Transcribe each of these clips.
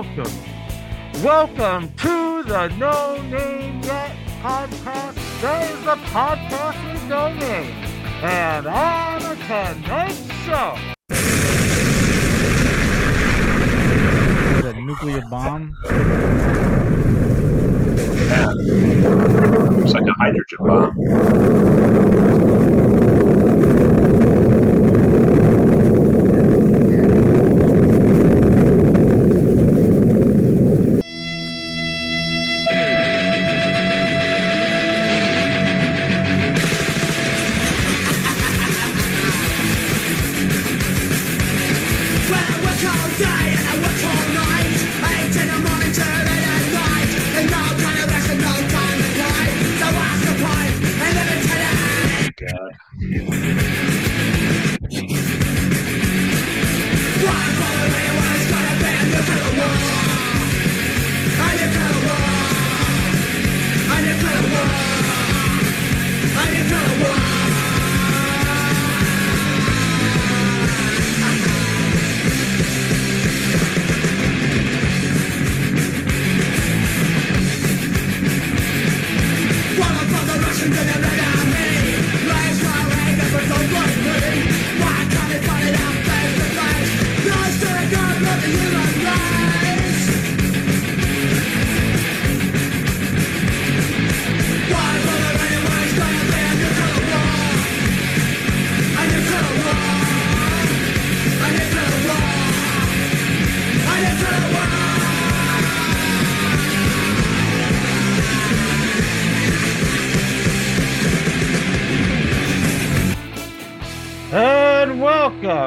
welcome, welcome to the No Name Yet podcast. There's a podcast with no name, and on a tonight's show. The nuclear bomb. Yeah. It's like a hydrogen bomb.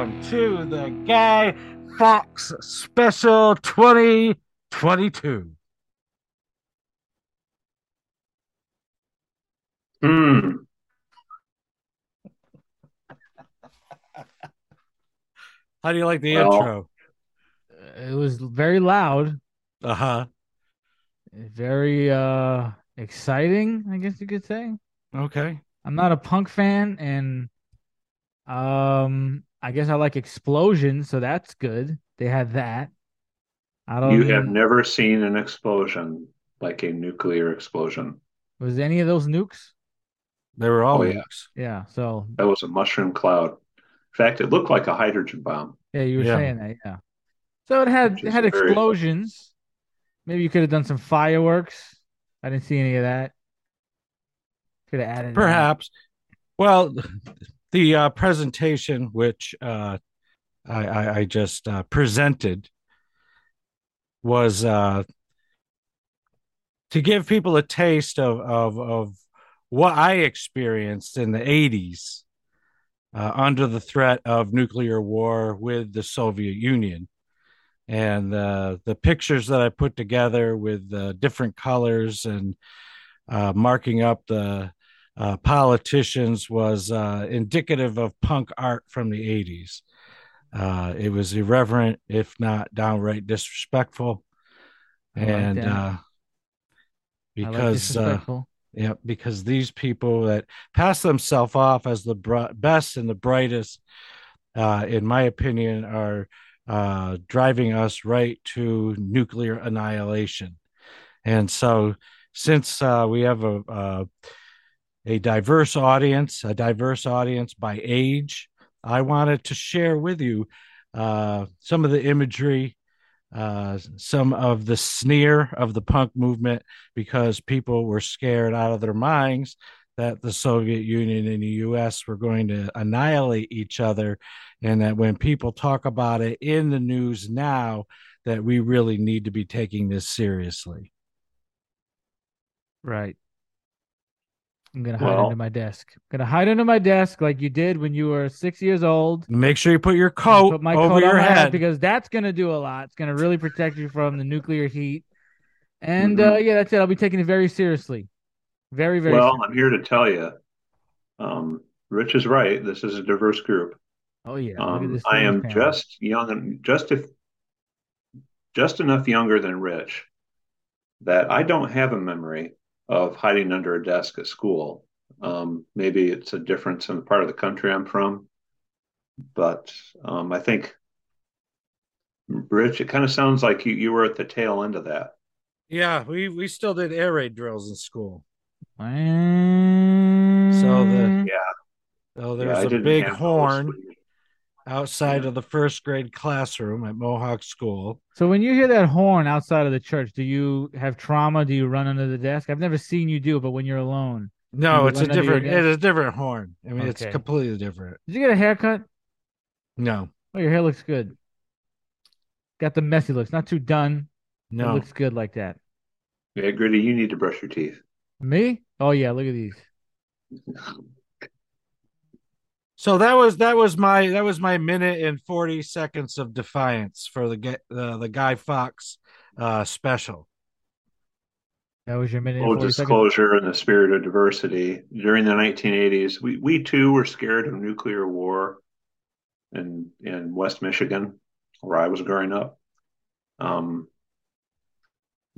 Welcome to the Guy Fawkes Special 2022. Hmm. How do you like the Well- intro? It was very loud, Uh huh. very uh exciting, I guess you could say. Okay. I'm not a punk fan and um I guess I like explosions, so that's good. They had that. I don't You have never seen an explosion like a nuclear explosion. was any of those nukes? They were all Oh, yeah. nukes. Yeah, so That was a mushroom cloud. In fact, it looked like a hydrogen bomb. yeah, you were Yeah. saying that, yeah. So it had Which it is had very- explosions. Maybe you could have done some fireworks. I didn't see any of that. Could have added that. Perhaps. Well, the uh, presentation which uh, I, I, I just uh, presented was uh, to give people a taste of, of, of what I experienced in the 80s uh, under the threat of nuclear war with the Soviet Union. And uh, the pictures that I put together with different colors and marking up the uh, politicians was uh, indicative of punk art from the 80s. Uh, it was irreverent, if not downright disrespectful. Like and uh, I like because uh, yeah, because these people that pass themselves off as the br- best and the brightest, uh, in my opinion, are uh, driving us right to nuclear annihilation. And so, since uh, we have a, a diverse audience, a diverse audience by age, I wanted to share with you uh, some of the imagery, uh, some of the sneer of the punk movement, because people were scared out of their minds that the Soviet Union and the US were going to annihilate each other. And that when people talk about it in the news now, that we really need to be taking this seriously. Right. I'm gonna hide Well- under my desk. I'm gonna hide under my desk like you did when you were six years old. Make sure you put your coat put my over coat your my head. because that's gonna do a lot. It's gonna really protect you from the nuclear heat. And Mhm. uh, yeah, that's it. I'll be taking it very seriously. Very, very. Well, seriously. I'm here to tell you, um, Rich is right. This is a diverse group. Oh yeah. Um, I am just young and just if just enough younger than Rich that I don't have a memory of hiding under a desk at school. Um, maybe it's a difference in the part of the country I'm from, but um, I think Rich, it kind of sounds like you, you were at the tail end of that. Yeah, we we still did air raid drills in school. So the- Yeah. So there's I a didn't big have those. horn outside of the first grade classroom at Mohawk School. So when you hear that horn outside of the church, do you have trauma? Do you run under the desk? I've never seen you do but when you're alone. No, You it's a run under your different. It is a different horn. I mean, it's completely different. Did you get a haircut? No, Oh, your hair looks good. Got the messy looks, not too done. It no. looks good like that. Yeah, Griddy, you need to brush your teeth. Me? Oh yeah, look at these. So that was that was my that was my minute and forty seconds of defiance for the Ga- uh, the Guy Fawkes uh, special. That was your minute. and Full 40 seconds? disclosure in the spirit of diversity. During the 1980s, we, we too were scared of nuclear war in, in West Michigan, where I was growing up. Um,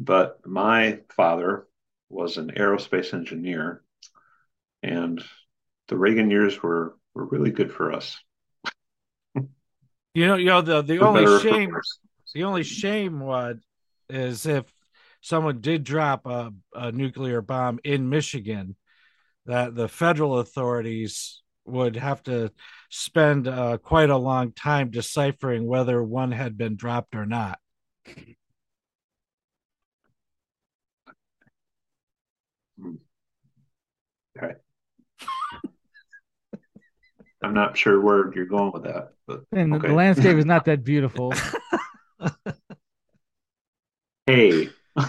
but my father was an aerospace engineer, and the Reagan years were, were really good for us. You know, you know the the only shame the only shame was is if someone did drop a, a nuclear bomb in Michigan, that the federal authorities would have to spend uh, quite a long time deciphering whether one had been dropped or not. I'm not sure where you're going with that, but And the- okay. the landscape is not that beautiful. hey,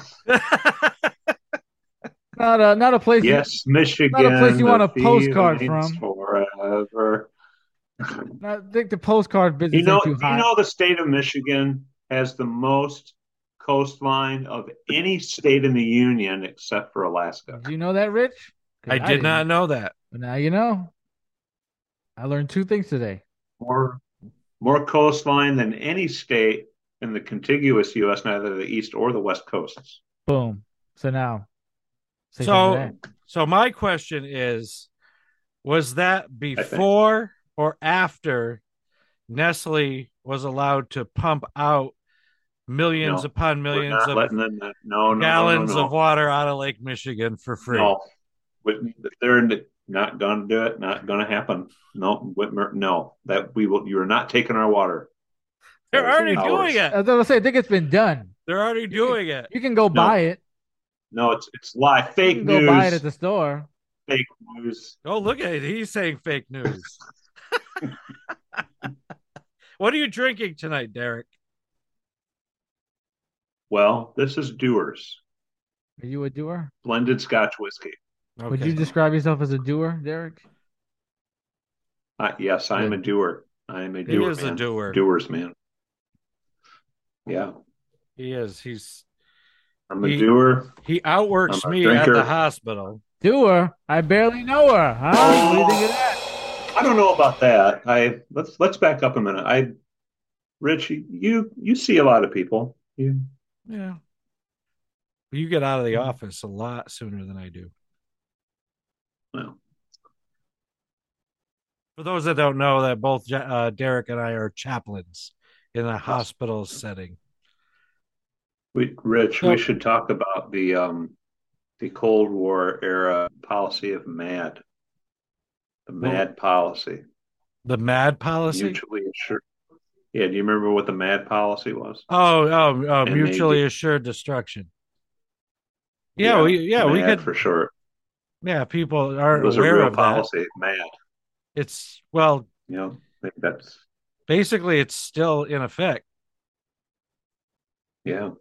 not a not a place. you- yes, Michigan. Not a place you want a postcard from. Forever. I think the postcard business You know, too you know, the state of Michigan has the most coastline of any state in the union except for Alaska. Do you know that, Rich? I did didn't. not know that. But now you know. I learned two things today. More, more coastline than any state in the contiguous U.S., neither the east or the west coasts. Boom. So now. say something to So, so my question is, was that before or after Nestle was allowed to pump out millions No, upon millions of them. No, no, no, gallons no, no. of water out of Lake Michigan for free? No, Whit- they're not going to do it. Not going to happen. No, Whitmer, no. That we will. You are not taking our water. They're That is already doing it. I was gonna say, I think it's been done. They're already doing it. You can go buy it. No, it's it's lie. You Fake can go buy it at the store. Fake news. Oh, look at it. He's saying fake news. what are you drinking tonight, Derek? Well, this is Dewar's Are you a doer? blended Scotch whiskey. Would you describe yourself as a doer, Derek? Uh, yes, I am a doer. I am a doer. He is a doer. Doers, man. Yeah, He is. He's I'm a He- doer. he outworks me drinker. at the hospital. Doer? I barely know her. Huh? What do you think of that? I don't know about that. I let's let's back up a minute. I, Rich, you you see a lot of people. You Yeah. You get out of the office a lot sooner than I do. Well, For those that don't know, that both uh, Derek and I are chaplains in a hospital setting. we Rich, Well- we should talk about the um the Cold War era policy of MAD. The Well- MAD policy. The MAD policy. Mutually assured. Yeah, do you remember what the MAD policy was? Oh, oh, oh, mutually maybe- assured destruction. Yeah, we yeah we could for short. Yeah people aren't was a aware real of that. policy, MAD. It's well, You know, that's basically it's still in effect. yeah.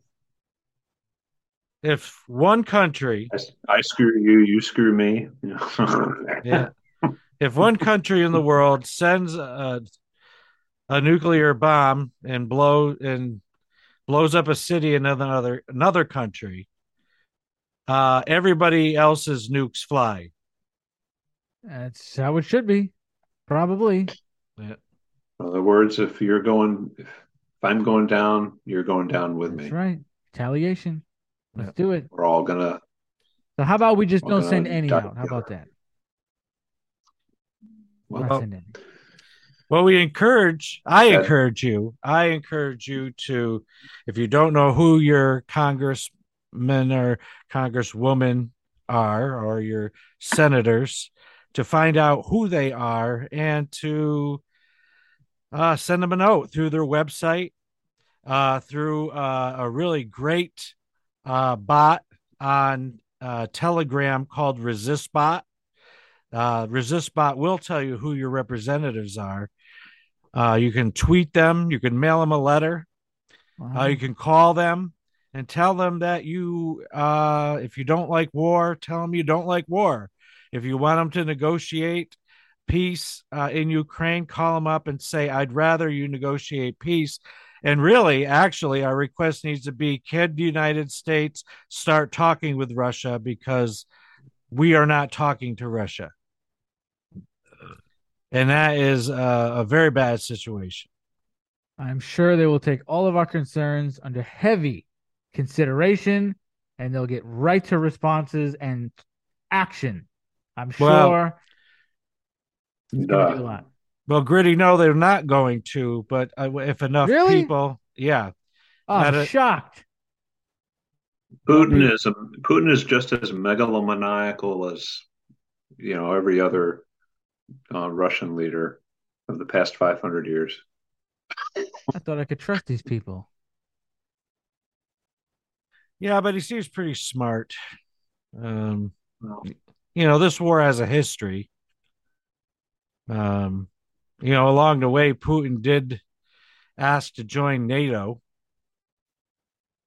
If one country, I, I screw you, you screw me. Yeah, if one country in the world sends a, a nuclear bomb and blow and blows up a city in another another country, uh, everybody else's nukes fly. That's how it should be. Probably. In other words, if you're going, if, if I'm going down, you're going down with That's me. right. Retaliation. Let's do it. We're all gonna. So how about we just don't send any die out? How about that? Well, Not Well, send any. Well, we encourage, I encourage you, I encourage you to, if you don't know who your congressmen or congresswoman are or your senators, to find out who they are and to uh, send them a note through their website, uh, through uh, a really great uh, bot on uh, Telegram called ResistBot. Uh, ResistBot will tell you who your representatives are. Uh, you can tweet them, you can mail them a letter, uh, you can call them and tell them that you, uh, if you don't like war, tell them you don't like war. If you want them to negotiate peace uh, in Ukraine, call them up and say, I'd rather you negotiate peace. And really, actually, our request needs to be can the United States start talking with Russia because we are not talking to Russia. And that is uh, a very bad situation. I'm sure they will take all of our concerns under heavy consideration and they'll get right to responses and action. I'm sure it's gonna be a Uh. Well, Griddy, no, they're not going to, but uh, if enough Really? people, yeah. Oh, I'm a- shocked. Putin is a, Putin is just as megalomaniacal as you know every other uh, Russian leader of the past 500 years. I thought I could trust these people. Yeah, but he seems pretty smart. Um, you know, this war has a history. Um, you know, along the way, Putin did ask to join NATO.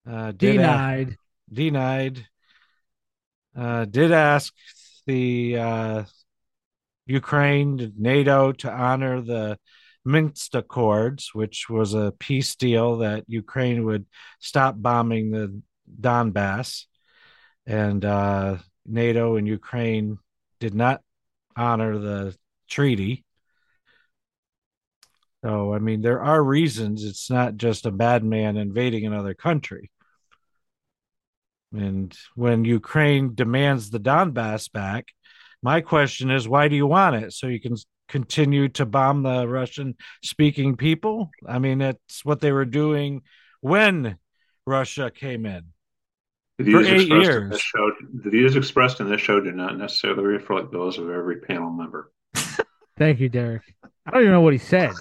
Uh, Denied. denied. Uh, did ask the uh, Ukraine, NATO, to honor the Minsk Accords, which was a peace deal that Ukraine would stop bombing the Donbass, and uh, NATO and Ukraine did not honor the treaty. So, I mean, there are reasons. It's not just a bad man invading another country. And when Ukraine demands the Donbass back, my question is, why do you want it? So you can continue to bomb the Russian speaking people? I mean, that's what they were doing when Russia came in. The For eight expressed in years. this show, the views expressed in this show do not necessarily reflect those of every panel member. Thank you, Derek. I don't even know what he said.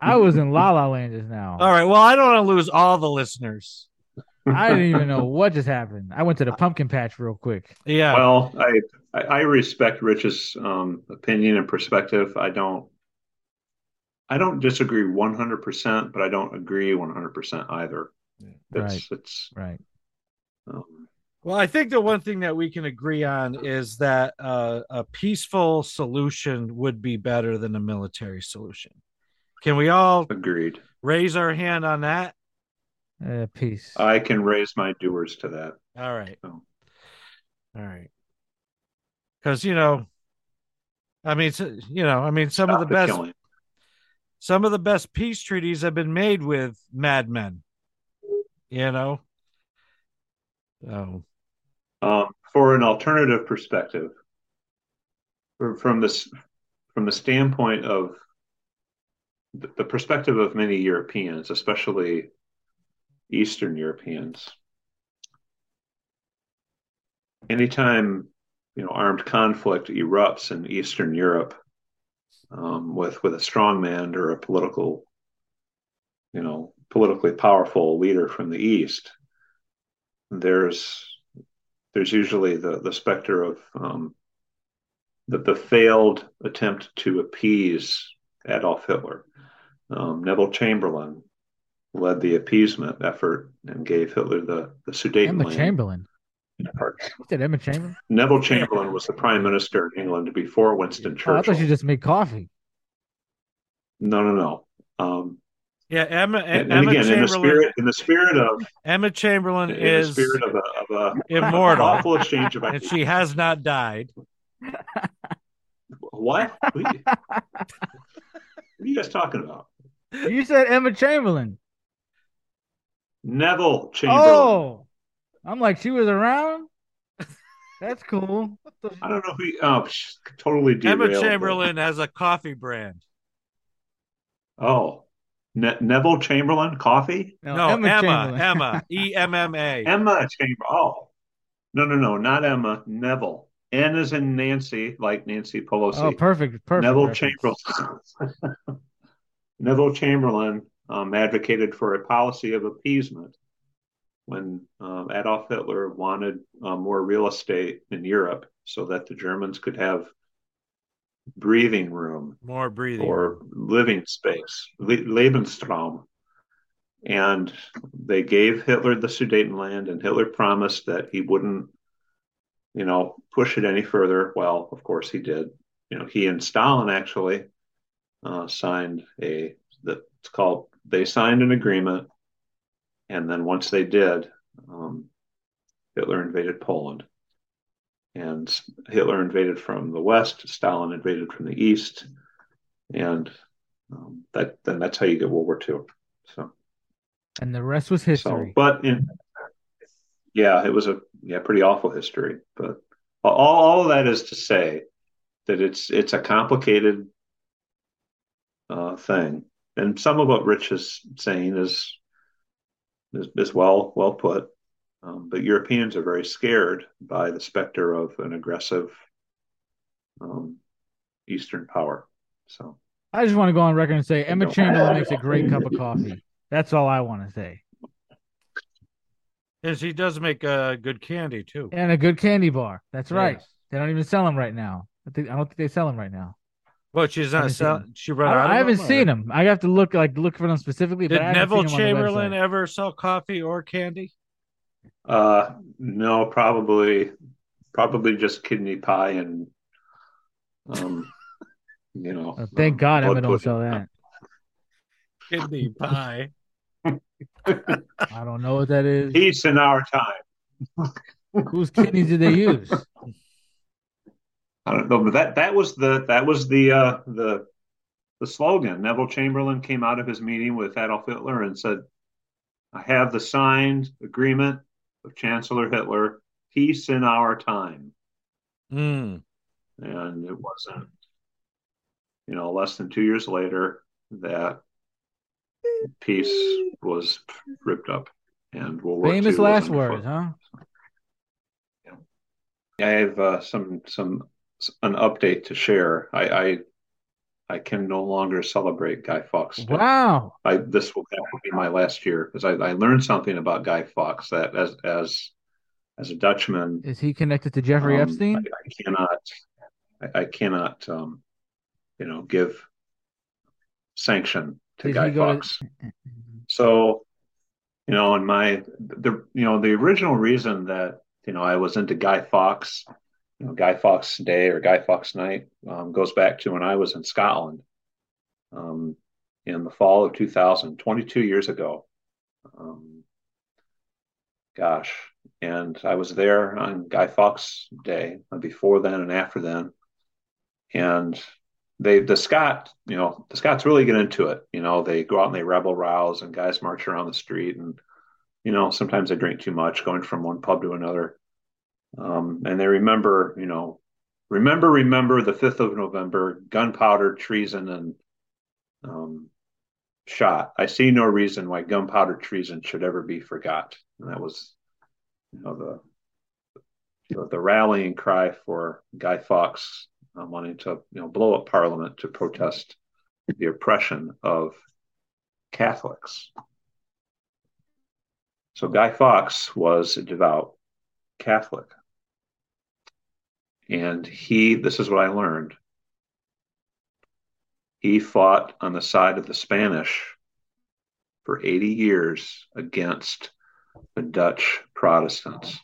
I was in La La Land just now. All right. Well, I don't want to lose all the listeners. I didn't even know what just happened. I went to the pumpkin patch real quick. Yeah. Well, I I, I respect Rich's um, opinion and perspective. I don't I don't disagree 100%, but I don't agree 100% either. Right. It's it's Right. Um, Well, I think the one thing that we can agree on is that uh, a peaceful solution would be better than a military solution. Can we all agreed. raise our hand on that? Uh, peace. I can raise my Dewar's to that. All right. So. All right. Because, you know, I mean, you know, I mean, some of the Stop best, killing. some of the best peace treaties have been made with madmen, you know? So, Um, for an alternative perspective, from this, from the standpoint of the, the perspective of many Europeans, especially Eastern Europeans, anytime you know armed conflict erupts in Eastern Europe um, with with a strongman or a political, you know, politically powerful leader from the East, there's there's usually the the specter of um, the the failed attempt to appease Adolf Hitler. Um, Neville Chamberlain led the appeasement effort and gave Hitler the the Emma Sudetenland. Chamberlain. part. You said Emma Chamberlain? Neville Chamberlain was the prime minister in England before Winston Oh, I Churchill. thought you just made coffee. No, no, no. Um, yeah, Emma, and, and Emma again, in the spirit, in the spirit of, Emma Chamberlain in is the spirit of a, of a immortal thoughtful exchange of and she has not died. What? What are, you, what are you guys talking about? You said Emma Chamberlain. Neville Chamberlain. Oh, I'm like, she was around? That's cool. I don't know who. You, oh, psh, totally Emma derailed. Chamberlain has a coffee brand. Oh, ne- Neville Chamberlain coffee? No, Emma, Chamberlain. Emma, E M M A. Emma Chamber. Oh, no, no, no, not Emma. Neville. N is in Nancy, like Nancy Pelosi. Oh, perfect, perfect. Neville reference. Chamberlain. Neville Chamberlain um, advocated for a policy of appeasement when um, Adolf Hitler wanted uh, more real estate in Europe so that the Germans could have breathing room More breathing. or living space, Lebensraum. And they gave Hitler the Sudetenland, and Hitler promised that he wouldn't, you know, push it any further. Well, of course he did. You know, he and Stalin actually uh, signed a that it's called. They signed an agreement, and then once they did, um, Hitler invaded Poland, and Hitler invaded from the west. Stalin invaded from the east, and um, that then that's how you get World War II. So. And the rest was So, history. but in, yeah, it was a yeah pretty awful history. But all, all of that is to say that it's it's a complicated uh, thing, and some of what Rich is saying is is, is well well put. Um, but Europeans are very scared by the specter of an aggressive um, Eastern power. So I just want to go on record and say Emma Chamberlain makes a great cup of coffee. That's all I want to say. Yes, he does make uh, good candy too. And a good candy bar. That's right. Yes. They don't even sell them right now. I think I don't think they sell them right now. Well, she's not. Haven't Sell- seen she run out. I, of I haven't them, or- seen them. I have to look like look for them specifically. Did but Neville seen 'em on the Chamberlain ever sell coffee or candy? Uh, no, probably probably just kidney pie and um, you know. Oh, thank um, God blood Emma don't pudding. sell that. Kidney pie. I don't know what that is. Peace in our time. Whose kidneys did they use? I don't know, but that that was the that was the uh, the the slogan. Neville Chamberlain came out of his meeting with Adolf Hitler and said, "I have the signed agreement of Chancellor Hitler, peace in our time." Mm. And it wasn't, you know, less than two years later that peace was ripped up, and World War Famous last words, huh? I have uh, some some an update to share. I, I I can no longer celebrate Guy Fawkes. Day. Wow. I this will, be my last year because I, I learned something about Guy Fawkes that as as as a Dutchman, Is he connected to Jeffrey um, Epstein? I, I cannot I, I cannot um, you know give sanction to Did Guy go to- Fawkes. So, you know, and my the you know the original reason that you know I was into Guy Fawkes, you know, Guy Fawkes Day or Guy Fawkes Night um, goes back to when I was in Scotland, um, in the fall of 2000, 22 years ago. Um, gosh, and I was there on Guy Fawkes Day, uh, before then and after then, and they the Scot, you know, the Scots really get into it. You know, they go out and they rebel rouse, and guys march around the street, and you know, sometimes they drink too much, going from one pub to another. Um, and they remember, you know, remember, remember the fifth of November, gunpowder, treason, and um, shot. I see no reason why gunpowder treason should ever be forgot. And that was, you know, the the, the rallying cry for Guy Fawkes uh, wanting to, you know, blow up Parliament to protest the oppression of Catholics. So Guy Fawkes was a devout Catholic. And he, this is what I learned. He fought on the side of the Spanish for 80 years against the Dutch Protestants.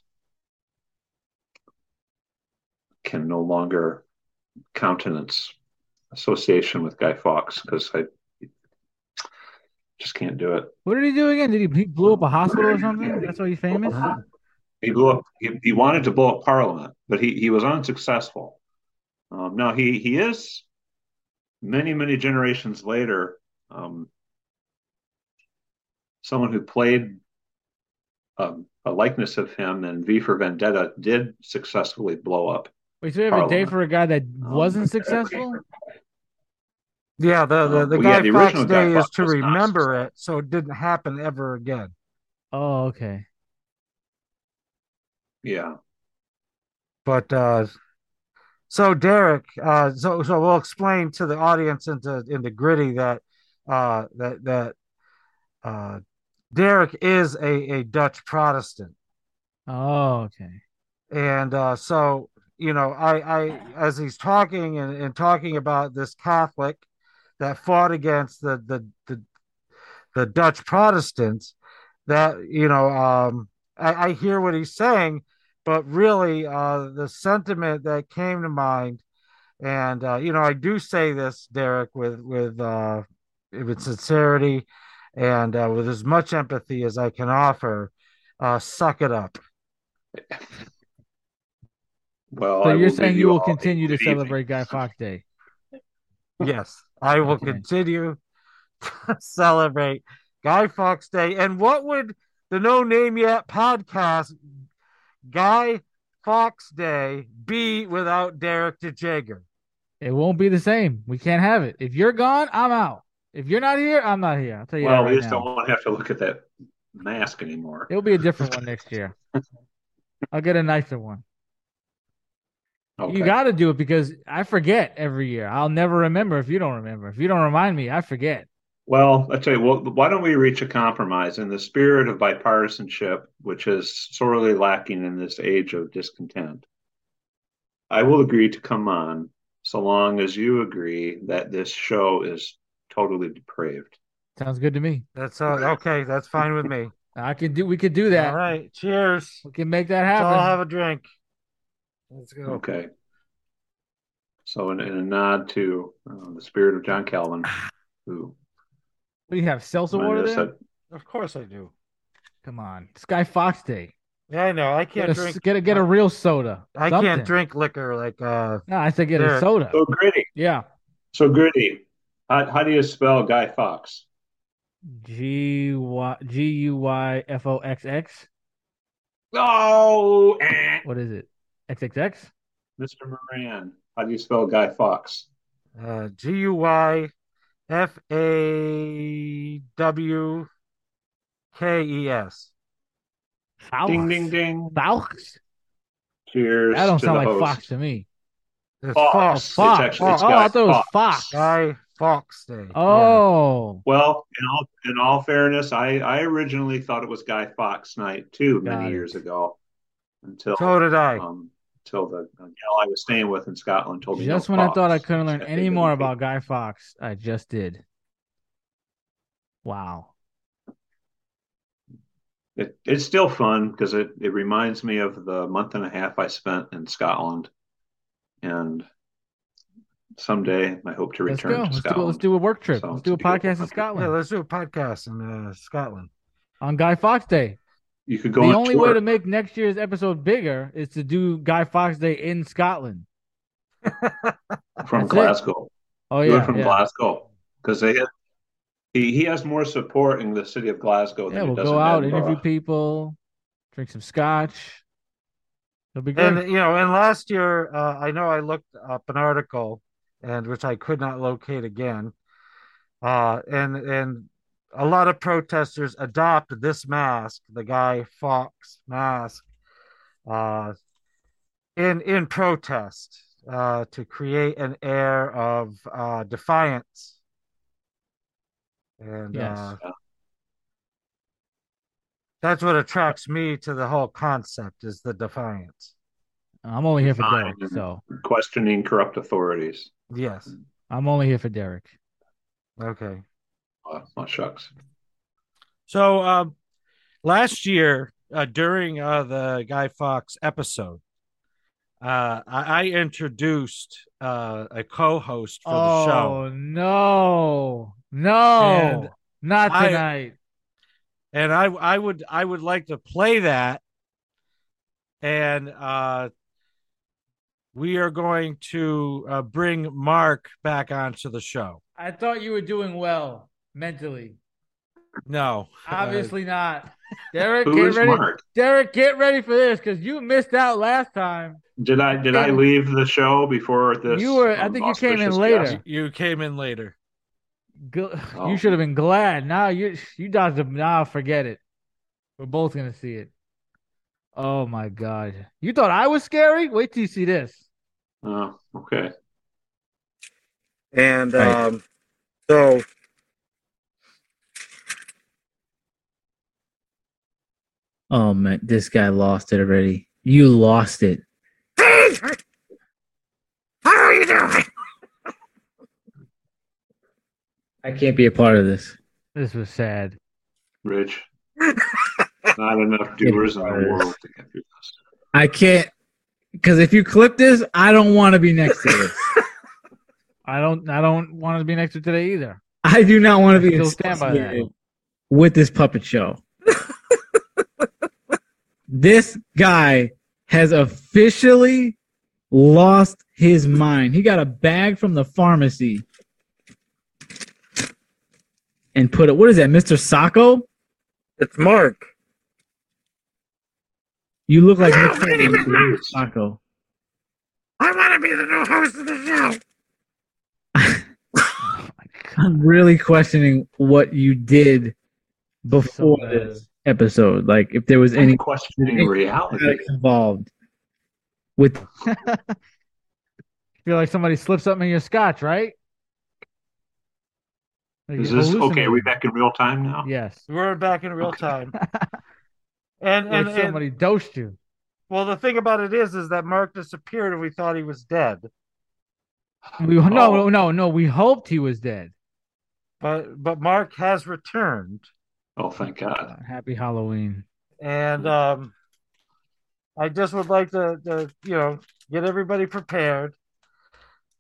Can no longer countenance association with Guy Fawkes because I just can't do it. What did he do again? Did he, he blew up a hospital or something? That's why he's famous. He blew up. He, he wanted to blow up Parliament, but he, he was unsuccessful. Um, now he he is many many generations later um, someone who played um, a likeness of him in V for Vendetta did successfully blow up. Wait, so we have a day for a guy that Um, wasn't successful? Yeah, the the, Um, the well, yeah, Guy the Fawkes original Guy Day is Fawkes to remember Nazis. it, so it didn't happen ever again. Oh, okay. Yeah. But uh, so Derek, uh, so so we'll explain to the audience into into Griddy that uh, that that uh, Derek is a, a Dutch Protestant, Oh, okay. and uh, so you know, I I as he's talking and, and talking about this Catholic that fought against the the the, the Dutch Protestants, that you know, um, I, I hear what he's saying, but really, uh, the sentiment that came to mind, and uh, you know, I do say this, Derek, with with uh, with sincerity and uh, with as much empathy as I can offer. Uh, suck it up. Well, So I you're saying you will continue to evening. celebrate Guy Fawkes Day? Yes, I will Okay. continue to celebrate Guy Fawkes Day. And what would the No Name Yet podcast Guy Fawkes Day be without Derek DeJager? It won't be the same. We can't have it. If you're gone, I'm out. If you're not here, I'm not here. I'll tell you Well, that we just now. don't want to have to look at that mask anymore. It'll be a different one next year. I'll get a nicer one. Okay. You got to do it because I forget every year. I'll never remember if you don't remember. If you don't remind me, I forget. Well, I tell you, well, why don't we reach a compromise in the spirit of bipartisanship, which is sorely lacking in this age of discontent? I will agree to come on so long as you agree that this show is totally depraved. Sounds good to me. That's uh, okay. That's fine with me. I can do. We could do that. All right. Cheers. We can make that Let's all happen. have a drink. Let's go. Okay. So, in, in a nod to uh, the spirit of John Calvin, who What do you have? Seltzer reminded water us there? that Of course I do. Come on, Sky Fox Day. Yeah, I know. I can't a, drink. get a get a real soda. I Something. can't drink liquor like uh. No, I said get There. a soda. so Griddy. Yeah. So Griddy. How, how do you spell Guy Fox? G Y G U Y F O X X. Oh, eh. What is it? XXX? Mr. Moran. How do you spell Guy Fox? Uh, G U Y F A W K E S. Fox. Ding, ding, ding. Fox? Cheers. That don't sound like host. Fox to me. It's Fox. Fox. It's actually- it's oh, I thought it was Fox. Guy Fox Day. Oh, Well, in all in all fairness, I, I originally thought it was Guy Fox night too Got many it. years ago. Until Yeah. So did I. um until the gal I was staying with in Scotland told me just no when I thought I couldn't learn any more about Guy Fawkes, I just did. Wow. It, it's still fun because it, it reminds me of the month and a half I spent in Scotland, and someday I hope to Let's return go. to Let's do, Scotland. let's do a work trip. So let's do a it's a beautiful podcast in country. Yeah, Scotland let's do a podcast in uh, Scotland. on Guy Fawkes Day. You could go the on only tour. way to make next year's episode bigger is to do Guy Fawkes Day in Scotland. from That's it. Glasgow. Oh Do it yeah, from yeah. Glasgow because they he he has more support in the city of Glasgow Yeah, than we'll he does go in out, Edinburgh. interview people, drink some scotch. It'll be great. And you know, and last year, uh, I know I looked up an article, and which I could not locate again. Uh, and and a lot of protesters adopt this mask, the Guy Fawkes mask, uh, in in protest, uh, to create an air of uh, defiance. And Yes. uh, that's what attracts me to the whole concept is the defiance. I'm only here for Fine. Derek, so questioning corrupt authorities. Yes. I'm only here for Derek. Okay. Oh, oh, shucks. So um, last year uh, during uh, the Guy Fawkes episode, uh, I, I introduced uh, a co-host for the show. oh no, no, And not I- tonight. and I I would I would like to play that, and uh, we are going to uh, bring Mark back onto the show. I thought you were doing well mentally. No, Obviously not. Derek, Who get is ready. Mark? Derek, get ready for this because you missed out last time. Did I did I leave the show before this? You were- I um, think you came in later. guest? Uh, you came in later. Gl- Oh. You should have been glad. Now you you dodged them. Now forget it. We're both gonna see it. Oh my god! You thought I was scary? Wait till you see this. Oh, okay. And Right. um, so Oh man, this guy lost it already. You lost it. how are you doing? I can't be a part of this. This was sad. Rich. Not enough doers in the world to get through this. I can't because if you clip this, I don't want to be next to this. I don't. I don't want to be next to today either. I do not want to be Still stand by that. with this puppet show. This guy has officially lost his mind. He got a bag from the pharmacy and put it. What is that, Mr. Sacco? It's Mark. You look like Hello, Mr. my name is Sacco. I want to be the new host of the show. Oh! I'm really questioning what you did before bad. this episode. Like, if there was any I'm questioning reality. involved with feel like somebody slipped something in your scotch, right? Like Is this okay? Are we hallucinating. back in real time now? Yes. We're back in real Okay. time. And Like and, and somebody dosed you. well, the thing about it is, is that Mark disappeared and we thought he was dead. We no Oh. no no. We hoped he was dead. But but Mark has returned, Oh, thank God. Uh, Happy Halloween. and um, I just would like to, to you know get everybody prepared.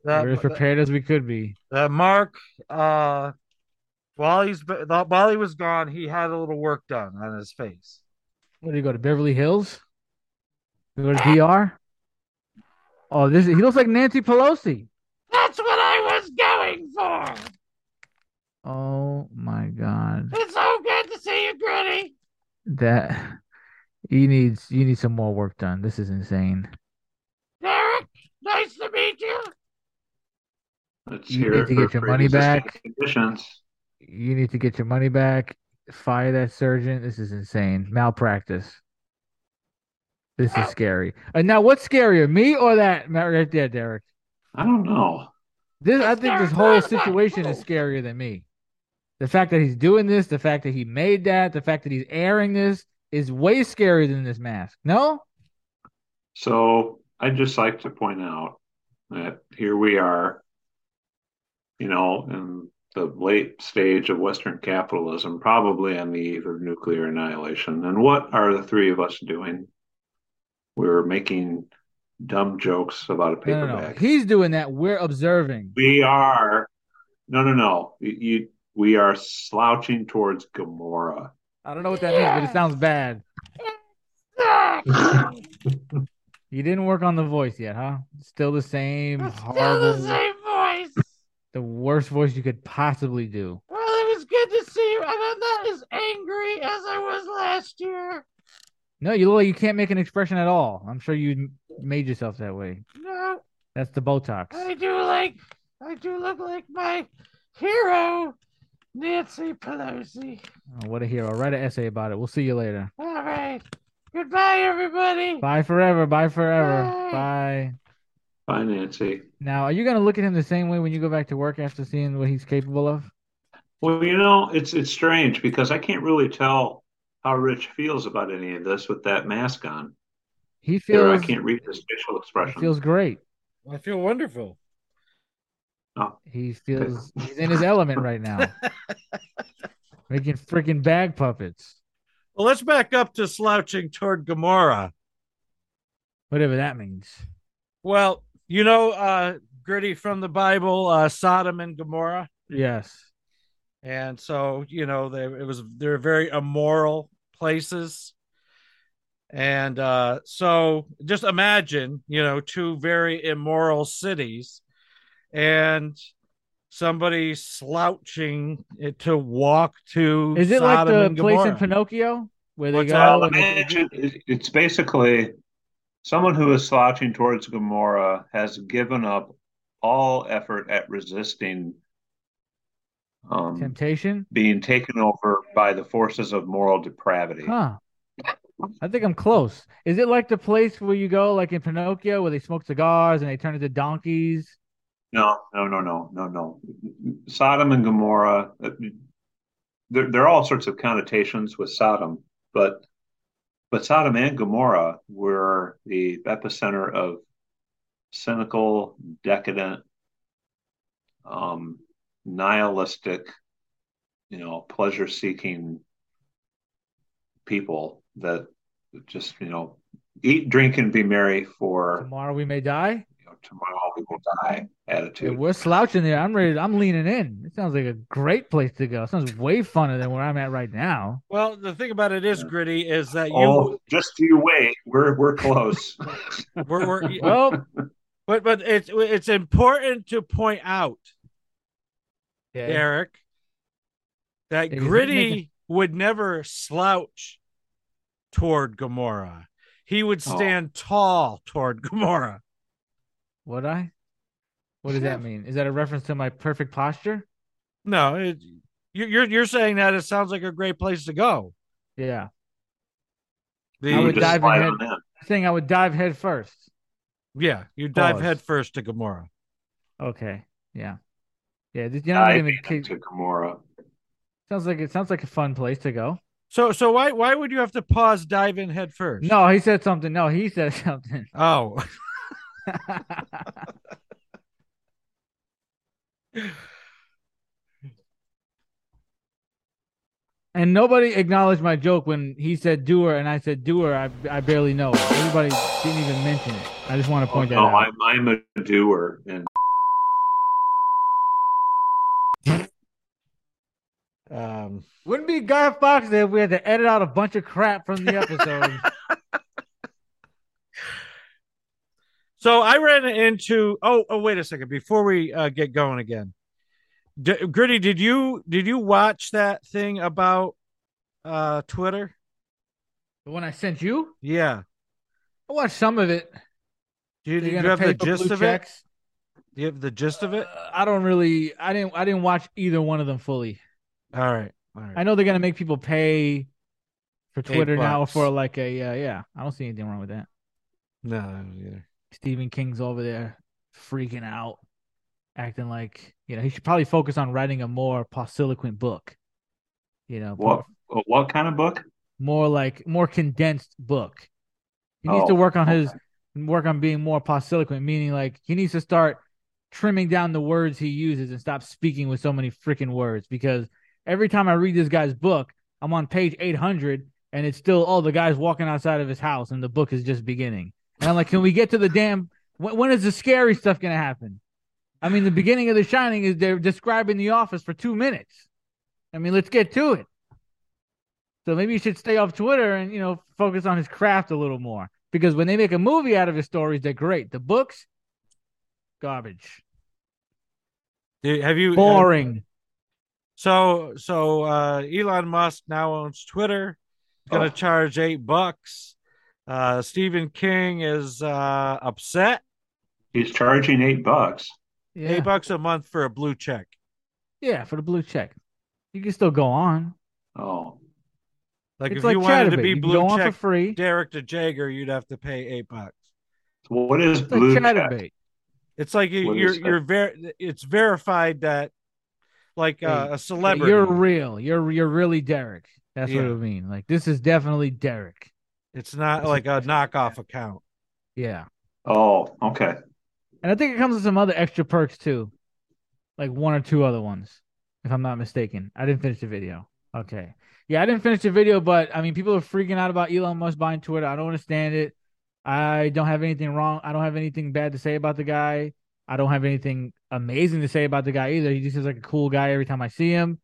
That We're as prepared as we could be. that Mark, uh, while he's while he was gone, he had a little work done on his face. What did he go to Beverly Hills? You go to DR? Oh, this he looks like Nancy Pelosi. That's what I was going for. Oh my god. It's so good to see you, Griddy. That he needs you need some more work done. This is insane. Derek, nice to meet you. Let's You hear need to get your money back. Conditions. You need to get your money back. Fire that surgeon. This is insane. Malpractice. This is scary. And now, what's scarier, me or that right there, Derek? I don't know. This I think this whole situation is scarier than me. The fact that he's doing this, the fact that he made that, the fact that he's airing this is way scarier than this mask. No? So I'd just like to point out that here we are, you know, in the late stage of Western capitalism, probably on the eve of nuclear annihilation. And what are the three of us doing? We're making dumb jokes about a paper No, no, no. bag. He's doing that. We're observing. We are, no, no, no. You, you, we are slouching towards Gomorrah. I don't know what that means, but it sounds bad. You didn't work on the voice yet, huh? Still the same horrible, the, voice. The worst voice you could possibly do. Well, it was good to see you, and I'm not as angry as I was last year. No, you look like you can't make an expression at all. I'm sure you made yourself that way. No, That's the Botox. I do like, I do look like my hero, Nancy Pelosi. Oh, what a hero. Write an essay about it. We'll see you later. All right. Goodbye, everybody. Bye forever. Bye forever. Bye. Bye. Bye, Nancy. Now, are you going to look at him the same way when you go back to work after seeing what he's capable of? Well, you know, it's it's strange because I can't really tell how Rich feels about any of this with that mask on. He There, I can't read his facial he expression. feels great. I feel wonderful. Oh, He feels he's in his element right now. Making freaking bag puppets. Well, let's back up to slouching toward Gomorrah. Whatever that means. Well, you know, uh, Griddy from the Bible, uh, Sodom and Gomorrah. Yes. and so you know they it was they're very immoral places and uh so just imagine you know two very immoral cities and somebody slouching it to walk to Is it Sodom like the place in Pinocchio where they What's go that? Well, and they- imagine it- it's basically someone who is slouching towards Gomorrah has given up all effort at resisting um, Temptation? being taken over by the forces of moral depravity. Huh. I think I'm close. Is it like the place where you go, like in Pinocchio, where they smoke cigars and they turn into donkeys? No, no, no, no, no, no. Sodom and Gomorrah. uh, There, there are all sorts of connotations with Sodom, but but Sodom and Gomorrah were the epicenter of cynical, decadent, um, nihilistic, you know, pleasure-seeking people that just you know eat, drink, and be merry for Tomorrow we may die. You know, tomorrow we will die Yeah, attitude. we're slouching there. I'm ready. I'm leaning in. It sounds like a great place to go. sounds way funner than where I'm at right now. Well, the thing about it is, Griddy, is that you Oh, just you wait. We're we're close. we're, we're Well, but but it's it's important to point out, yeah. Eric, that Yeah, he's Griddy making- would never slouch toward Gomorrah. He would Oh. stand tall toward Gomorrah. Would I? What does that mean? Is that a reference to my perfect posture? No, it, you- you're you're saying that it sounds like a great place to go. Yeah. The, I would dive slide in on in. Saying I would dive head first. yeah, you dive Pause. head first to Gomorrah. Okay. Yeah. Yeah. this- You're not gonna keep, into Gomorrah. sounds like it sounds like a fun place to go. So so why why would you have to pause dive in head first? No, he said something. No, he said something. Oh, and nobody acknowledged my joke when he said doer and I said doer. I I barely know. it. Everybody didn't even mention it. I just want to Oh, point that no, out. I'm, I'm a doer, and um, Wouldn't be Guy Fawkes if we had to edit out a bunch of crap from the episode. so I ran into. Oh, oh, wait a second. Before we uh, get going again, D- Griddy, did you did you watch that thing about uh Twitter? the one I sent you, Yeah. I watched some of it. Do you, do you have the gist of it? Do you have the gist of it? Uh, I don't really. I didn't. I didn't watch either one of them fully. All right. All right. I know they're gonna make people pay for Twitter now for like a uh, yeah. I don't see anything wrong with that. No, I don't either. Stephen King's over there freaking out, acting like you know he should probably focus on writing a more posiliquent book. You know, what what kind of book? more like more condensed book. He needs to Oh, work on his work on being more posiliquent, meaning like he needs to start trimming down the words he uses and stop speaking with so many freaking words. Because every time I read this guy's book, I'm on page 800 and it's still oh the guy's walking outside of his house and the book is just beginning. And I'm like, can we get to the damn? When, when is the scary stuff gonna happen? I mean, the beginning of The Shining is they're describing the office for two minutes. I mean, let's get to it. So maybe you should stay off Twitter and you know focus on his craft a little more. Because when they make a movie out of his stories, they're great. The books, garbage, Have you boring. So so uh Elon Musk now owns Twitter. He's gonna Oh. charge eight bucks. Uh Stephen King is uh upset. He's charging eight bucks. Yeah, Eight bucks a month for a blue check. yeah, for the blue check, you can still go on. Oh, Like it's if like you wanted to Chatterbait. be you can blue go on for check free. Derek the Jager, you'd have to pay eight bucks. so what is It's like blue check? It's like you, What you're you're ver- it's verified that like uh, a celebrity. You're real. You're you're really Derek. That's what Yeah. it would mean. Like this is definitely Derek. It's not like a knockoff account. Yeah. Oh, okay. And I think it comes with some other extra perks too. Like one or two other ones, if I'm not mistaken. I didn't finish the video. Okay. Yeah, I didn't finish the video, but I mean, people are freaking out about Elon Musk buying Twitter. I don't understand it. I don't have anything wrong. I don't have anything bad to say about the guy. I don't have anything amazing to say about the guy either. He just is like a cool guy every time I see him.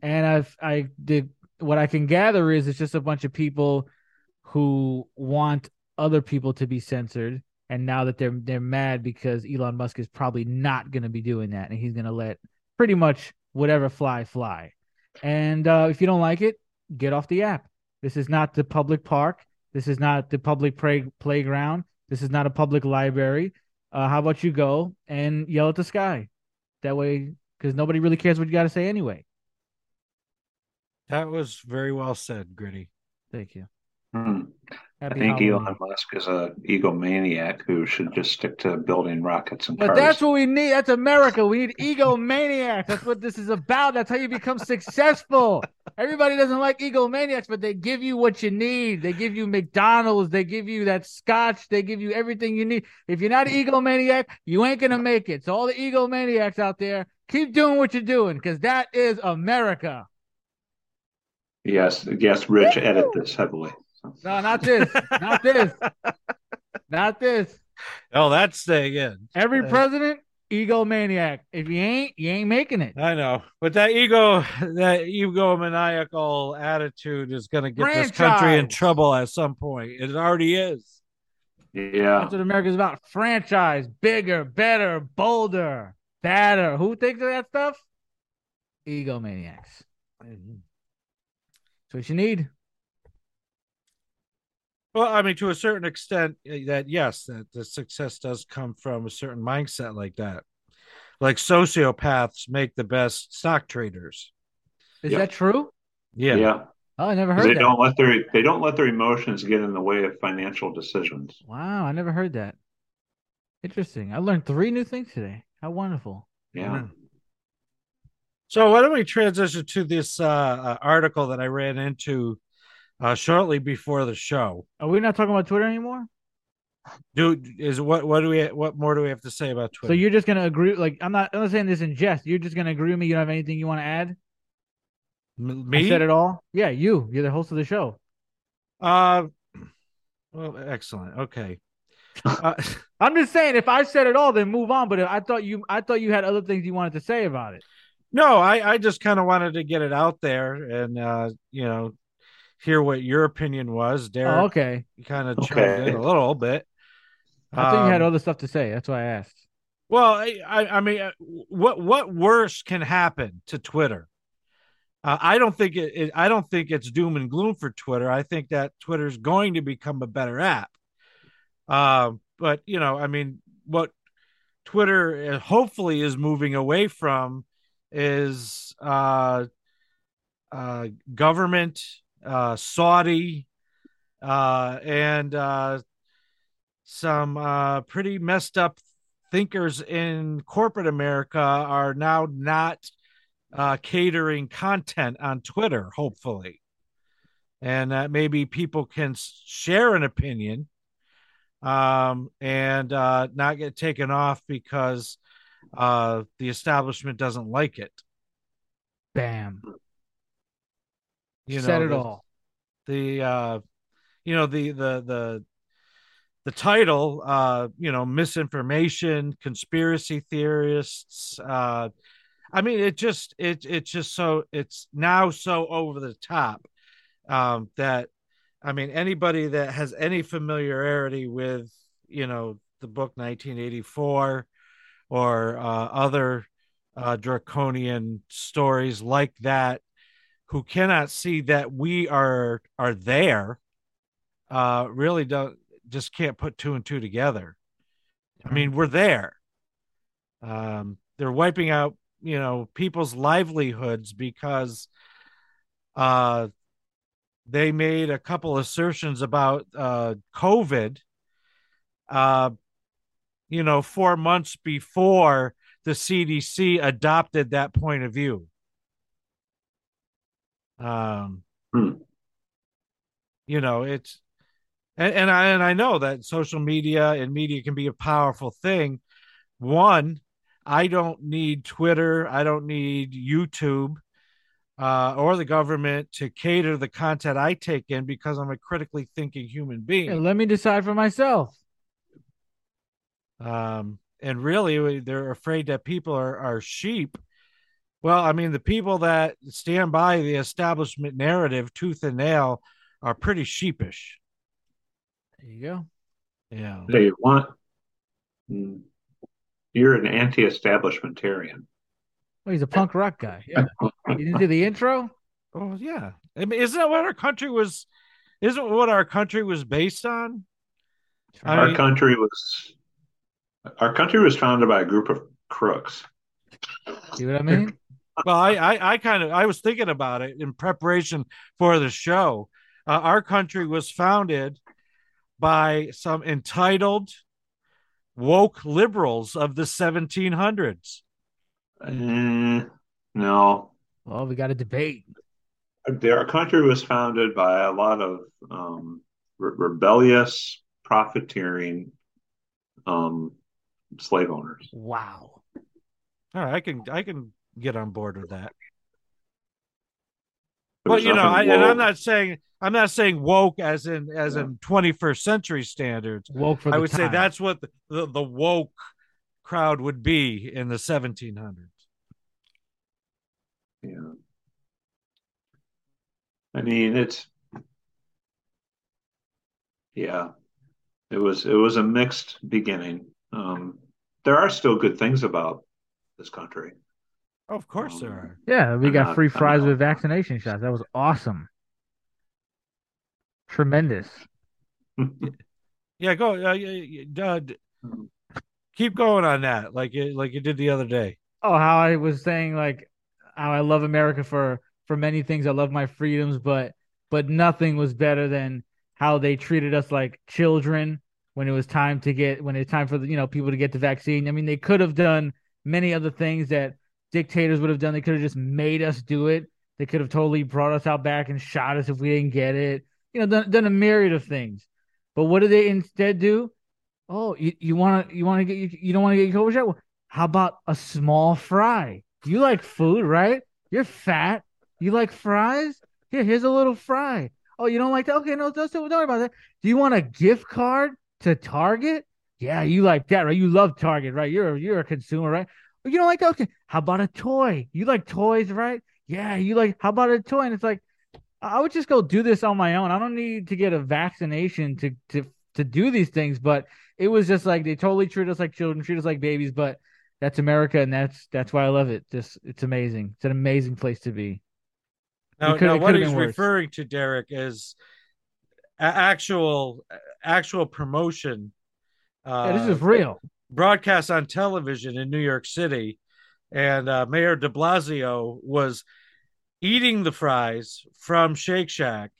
And I've I did what I can gather is it's just a bunch of people who want other people to be censored and now that they're they're mad because Elon Musk is probably not going to be doing that, and he's going to let pretty much whatever fly fly. And uh, if you don't like it, get off the app. This is not the public park. This is not the public play- playground. This is not a public library. Uh, how about you go and yell at the sky? That way, because nobody really cares what you got to say anyway. That was very well said, Griddy. Thank you. Hmm. I think. Elon Musk is a egomaniac who should just stick to building rockets and But cars. that's what we need. That's America. We need egomaniacs. That's what this is about. That's how you become successful. Everybody doesn't like egomaniacs, but they give you what you need. They give you McDonald's. They give you that scotch. They give you everything you need. If you're not an egomaniac, you ain't gonna make it. So all the egomaniacs out there, keep doing what you're doing, because that is America. yes, yes, Rich, edit this heavily. No, not this. not this. Not this. Oh, that's staying in. Every Uh, president, egomaniac. If you ain't, you ain't making it. I know, but that ego, that egomaniacal attitude is going to get this country in trouble at some point. It already is. Yeah, That's what America's about. Franchise, bigger, better, bolder, badder. Who thinks of that stuff? Egomaniacs. That's what you need. Well, I mean, to a certain extent, uh, that yes, that the success does come from a certain mindset like that. Like sociopaths make the best stock traders. Is Yep. that true? Yeah. yeah. Oh, I never heard They that. don't let their they don't let their emotions get in the way of financial decisions. Wow, I never heard that. Interesting. I learned three new things today. How wonderful. Yeah. So why don't we transition to this uh, uh, article that I ran into uh, shortly before the show? Are we not talking about Twitter anymore? Dude, is what what do we what more do we have to say about Twitter? So you're just gonna agree? Like, I'm not. I'm not saying this in jest. You're just gonna agree with me. You don't have anything you want to add? M- I me? said it all. Yeah, you. You're the host of the show. Uh, well, excellent. Okay. Uh, I'm just saying, if I said it all, then move on. But I thought you, I thought you had other things you wanted to say about it. no, I I just kind of wanted to get it out there and uh, you know hear what your opinion was. Derek, Oh, okay. you kind of Okay. chimed in a little bit. I thought you had Um, other stuff to say. That's why I asked. Well, I, I I mean, uh, what what worse can happen to Twitter? Uh, I don't think it, it. I don't think it's doom and gloom for Twitter. I think that Twitter's going to become a better app. Um, but you know, I mean, what Twitter uh, hopefully is moving away from is uh, uh, government, uh, Saudi, uh, and uh, some uh, pretty messed up thinkers in corporate America are now not uh, catering content on Twitter, hopefully. And that maybe people can share an opinion um, and uh, not get taken off because uh, the establishment doesn't like it. Bam. You Said know, it the- all. the uh you know the the the the title uh you know misinformation conspiracy theorists uh i mean it just it it's just so it's now so over the top um that i mean anybody that has any familiarity with you know the book 1984 or uh other uh draconian stories like that who cannot see that we are are there uh really don't just can't put two and two together. I mean we're there. Um they're wiping out you know people's livelihoods because uh they made a couple assertions about uh covid uh you know 4 months before the CDC adopted that point of view um Hmm. you know it's and, and i and i know that social media and media can be a powerful thing one i don't need twitter i don't need youtube uh, or the government to cater the content i take in because i'm a critically thinking human being Hey, let me decide for myself. um, and really they're afraid that people are, are sheep well i mean the people that stand by the establishment narrative tooth and nail are pretty sheepish There you go. yeah They want. You're an anti-establishmentarian. Well, he's a punk rock guy. Yeah. You didn't see the intro? oh yeah i mean isn't that what our country was isn't what our country was based on I our mean- country was our country was founded by a group of crooks. See what I mean? Well, I, I, I kind of, I was thinking about it in preparation for the show. Uh, our country was founded by some entitled, woke liberals of the 1700s. Eh, no, Well, we got a debate. our country was founded by a lot of um, re- rebellious, profiteering um, slave owners. Wow. All right, I can, I can get on board with that. There Well, you know, I, and I'm not saying, I'm not saying woke as in, as in 21st century standards. Woke for the I would say that's what the, the, the woke crowd would be in the 1700s. Yeah. I mean, it's yeah. It was it was a mixed beginning. Um, there are still good things about this country. Oh, of course there Um, are. Yeah, we I'm got not- free fries with vaccination shots. That was awesome. Tremendous. Yeah, go. Uh, y- y- uh, keep going on that, like you, like you did the other day. Oh, how I was saying like how I love America for for many things. I love my freedoms, but but nothing was better than how they treated us like children when it was time to get when it's time for the you know people to get the vaccine. I mean, they could have done many other things that dictators would have done. They could have just made us do it. They could have totally brought us out back and shot us if we didn't get it. You know, done, done a myriad of things. But what did they instead do? Oh, you, want to you want to get you, you don't want to get your COVID shot? How about a small fry? You like food, right? You're fat. You like fries? Here, here's a little fry. Oh, you don't like that? Okay, no, don't, don't worry about that. Do you want a gift card to Target? Yeah, you like that, right? You love Target, right? You're you're a consumer, right? You don't like? Okay, how about a toy? You like toys, right? Yeah, you like. How about a toy? And it's like, I would just go do this on my own. I don't need to get a vaccination to to to do these things. But it was just like they totally treat us like children, treat us like babies. But that's America, and that's that's why I love it. Just it's amazing. It's an amazing place to be. Now, now what he's referring to, Derek, is actual actual promotion. Uh, Yeah, this is real. Broadcast on television in New York City, and uh, Mayor De Blasio was eating the fries from Shake Shack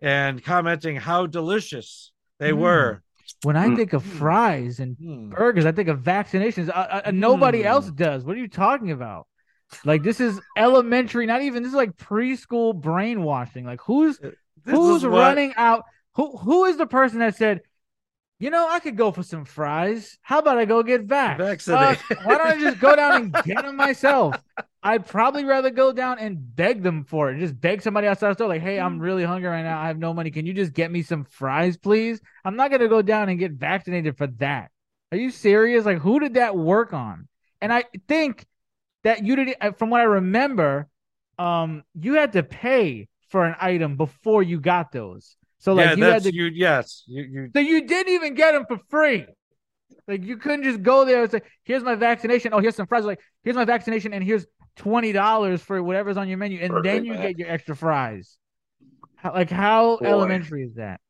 and commenting how delicious they Mm. were. When I Mm. think of fries and Hmm. burgers, I think of vaccinations. Uh, uh, nobody Hmm. else does. What are you talking about? Like this is elementary, not even this is like preschool brainwashing. Like who's This who's is what- running out? Who who is the person that said, you know, I could go for some fries. How about I go get vaxxed? Vaccinated. Uh, why don't I just go down and get them myself? I'd probably rather go down and beg them for it. Just beg somebody outside the store, like, hey, I'm really hungry right now. I have no money. Can you just get me some fries, please? I'm not gonna go down and get vaccinated for that. Are you serious? Like, who did that work on? And I think that you did, uh, from what I remember, um, you had to pay for an item before you got those. So like yeah, you had to you. Yes, you. you so you didn't even get them for free. Like you couldn't just go there and say, "Here's my vaccination. Oh, here's some fries." Like, here's my vaccination, and here's twenty dollars for whatever's on your menu, and then you man. get your extra fries. How, like, how Boy. elementary is that?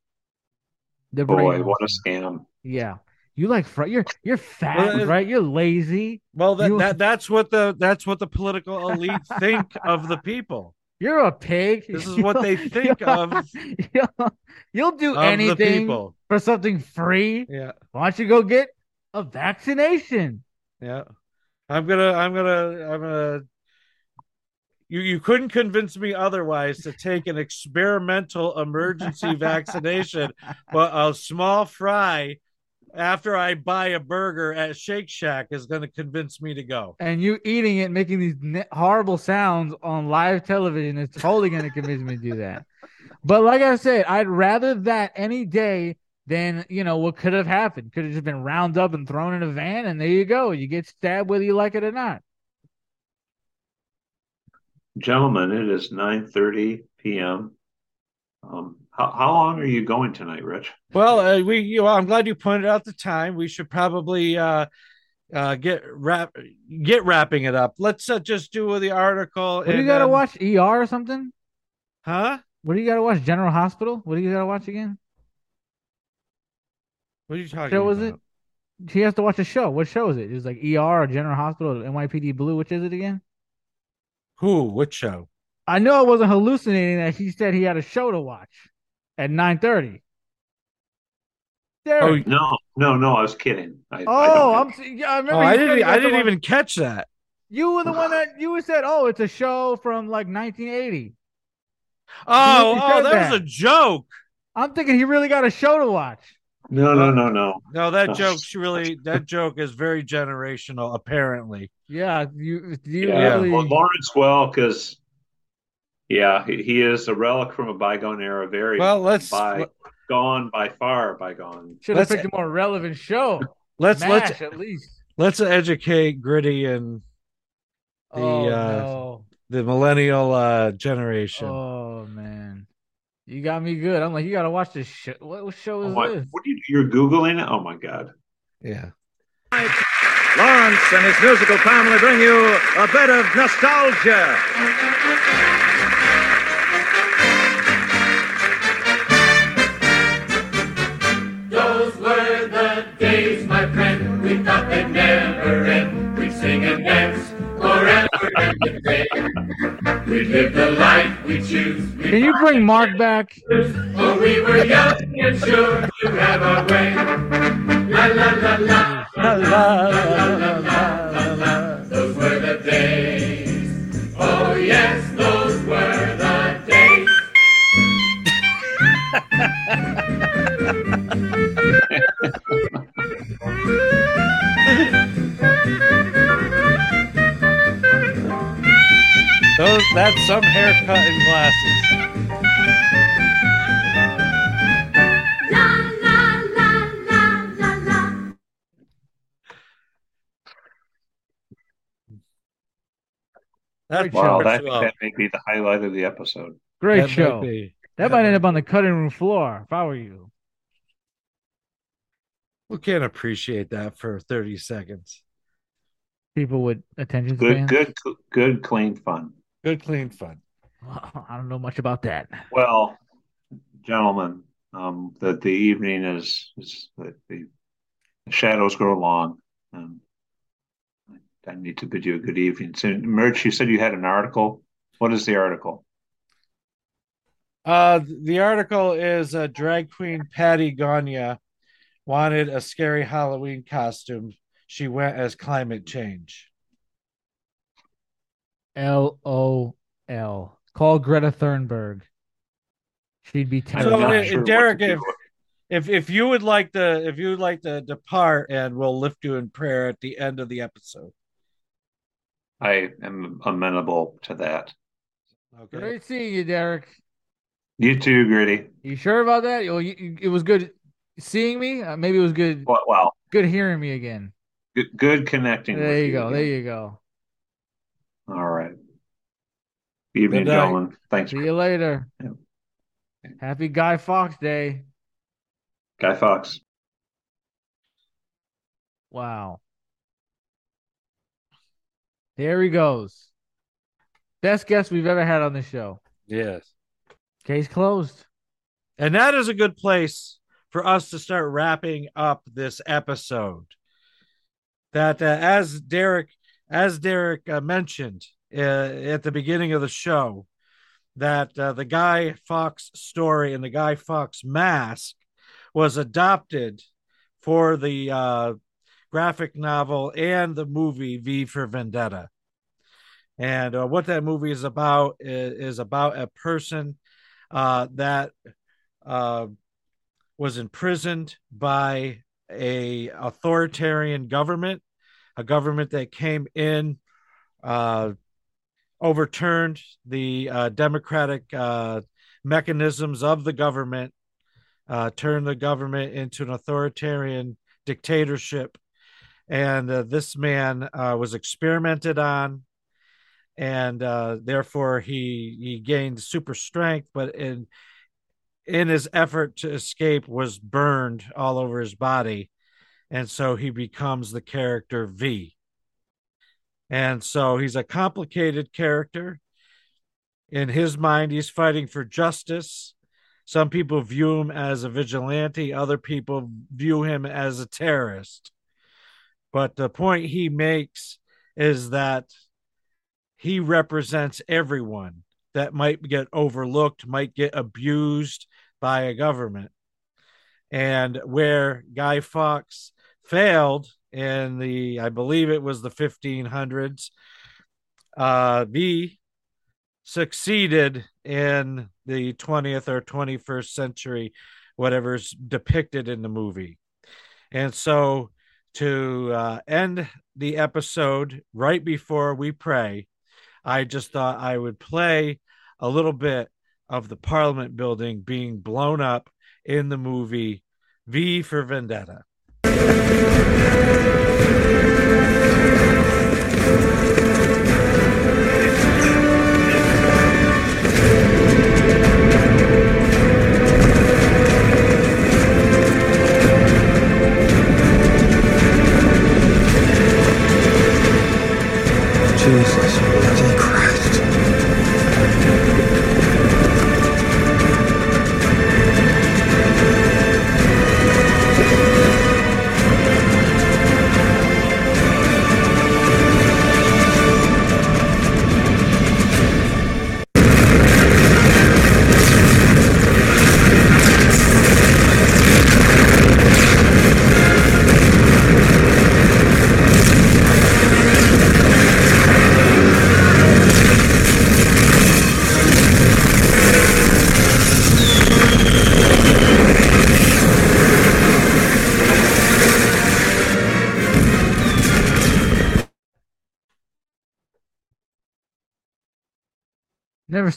The Boy, brain what a scam. Yeah, you like fry. You're you're fat, Well, right? You're lazy. well, that, You- that that's what the that's what the political elite think of the people. You're a pig. This is what they think of You'll, you'll do of anything for something free. Yeah, Why don't you go get a vaccination? yeah. I'm gonna, I'm gonna, I'm gonna. You you couldn't convince me otherwise to take an experimental emergency vaccination, but a small fry after I buy a burger at Shake Shack is going to convince me to go. and you eating it, making these ne- horrible sounds on live television is totally going to convince me to do that. But like I said, I'd rather that any day than you know what could have happened. Could have just been round up and thrown in a van, and there you go. You get stabbed whether you like it or not. Gentlemen, it is 9:30 p.m. Um, how, how long are you going tonight, Rich? Well, uh, we you know, I'm glad you pointed out the time. We should probably uh, uh, get wrap get wrapping it up. Let's uh, just do the article. What do you got to then- watch? ER or something? Huh? What do you got to watch? General Hospital? What do you got to watch again? What are you talking show about? was it? he has to watch a show. What show is it? It was like ER or General Hospital, or NYPD Blue. Which is it again? Who? Which show? I know I wasn't hallucinating that he said he had a show to watch at nine thirty. Oh, Derek. No, no, no. I was kidding. I, I Oh, don't I'm. Yeah, I remember. Oh, I didn't. I didn't one- even catch that. You were the one that you said, "Oh, it's a show from like 1980." Oh, You oh, that, that. was a joke. I'm thinking he really got a show to watch. no, no, no, no. No, that Oh. joke's really that joke is very generational. Apparently, Yeah, you. Do you Yeah, really? well, Lawrence Welk is, yeah, he, he is a relic from a bygone era. Very well, let's by gone by far bygone. Should have let's- picked a more relevant show. let's Mash, let's at least. let's educate Griddy and The, oh uh, no. the millennial uh, generation. Oh man, you got me good. I'm like, you gotta watch this show. What, what show Oh is my, this? what are you, you're googling it? Oh my god! Yeah. Lawrence and his musical family bring you a bit of nostalgia. Those were the days, my friend. We thought they'd never end. We'd sing and dance forever and a day. We'd live the life we choose. We'd Can you bring Mark back? For we were young and sure to have our way. La la la la. La, la, la, la, la. Those were the days. Oh yes, those were the days. Those that's some haircut and glasses. That's Wow, show. that, well. that may be the highlight of the episode. Great That show. be. That might end up on the cutting room floor if I were you. We can't appreciate that for thirty seconds. People with attention Good, spans. good, good, clean fun. Good, clean fun. I don't know much about that. Well, gentlemen, um, that the evening is, is that the shadows grow long, and I need to bid you a good evening. So, Merch, you said you had an article. What is the article? Uh, the article is uh, drag queen Pattie Gonia wanted a scary Halloween costume. She went as climate change. L O L. Call Greta Thunberg. She'd be I'm So, terrible. not uh, sure Derek, if- If if you would like to, if you would like to depart, and we'll lift you in prayer at the end of the episode. I am amenable to that. Okay. Great seeing you, Derek. You too, Griddy. You sure about that? Well, you, you- it was good seeing me. Uh, maybe it was good, Well, well good hearing me again. good, good connecting. There with you go. again. There you go. All right. Evening, Good night. gentlemen. Thanks, See you later. Yeah. Happy Guy Fawkes Day. Guy Fawkes. Wow. There he goes. Best guest we've ever had on the show. Yes. Case closed. And that is a good place for us to start wrapping up this episode. That uh, as Derek as Derek uh, mentioned uh, at the beginning of the show that uh, the Guy Fawkes story and the Guy Fawkes mask was adopted for the uh, graphic novel and the movie V for Vendetta. And uh, what that movie is about is, is about a person uh, that uh, was imprisoned by a authoritarian government, a government that came in, uh, overturned the uh, democratic uh, mechanisms of the government, turned the government into an authoritarian dictatorship, and uh, this man uh, was experimented on. And uh, therefore, he he gained super strength, but in in his effort to escape was burned all over his body and so he becomes the character v. And so he's a complicated character. In his mind he's fighting for justice. Some people view him as a vigilante other people view him as a terrorist But the point he makes is that he represents everyone that might get overlooked, might get abused by a government. And where Guy Fawkes failed in the, I believe it was the 1500s, uh, V succeeded in the 20th or 21st century, whatever's depicted in the movie. And so to uh, end the episode right before we pray, I just thought I would play a little bit of the Parliament building being blown up in the movie V for Vendetta.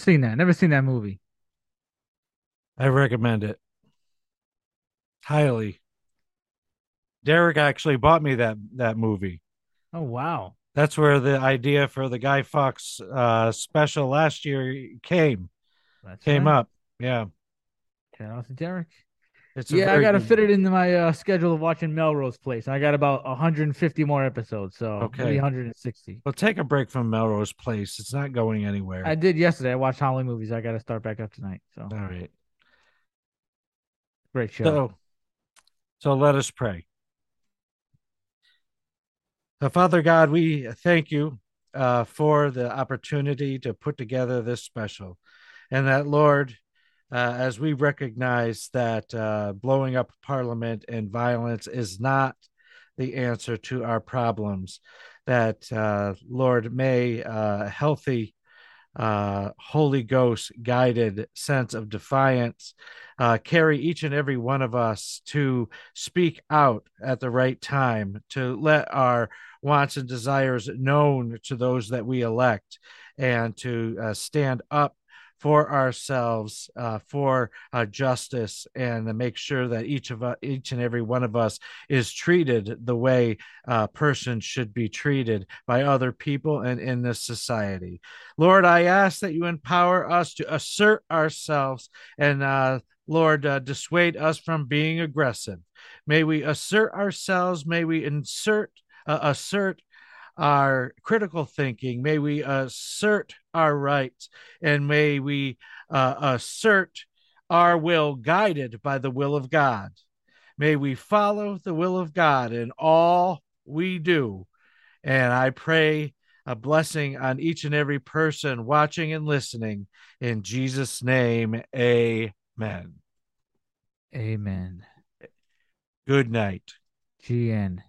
Seen that. Never seen that movie. I recommend it highly. Derek actually bought me that that movie. Oh wow. That's where the idea for the Guy Fawkes uh, special last year came That's came right. up. Yeah, Shout out to Derek. It's Yeah, I gotta fit it into my uh, schedule of watching Melrose Place. I got about 150 more episodes, so Okay. maybe 160. Well, take a break from Melrose Place. It's not going anywhere. I did yesterday. I watched Halloween movies. I got to start back up tonight. So All right. great show. So, so let us pray. Uh, Father God, we thank you uh, for the opportunity to put together this special, and that Lord, uh, as we recognize that uh, blowing up Parliament and violence is not the answer to our problems, that uh, Lord, may uh, healthy, uh, Holy Ghost guided sense of defiance uh, carry each and every one of us to speak out at the right time, to let our wants and desires known to those that we elect, and to stand up for ourselves, uh, for uh, justice, and to make sure that each of us, each and every one of us, is treated the way a person should be treated by other people and in this society. Lord, I ask that you empower us to assert ourselves and uh, Lord, uh, dissuade us from being aggressive. May we assert ourselves. May we insert, uh, assert our critical thinking. May we assert our rights, and may we uh, assert our will guided by the will of God. May we follow the will of God in all we do. And I pray a blessing on each and every person watching and listening. In Jesus' name, amen. Amen. Good night. GN.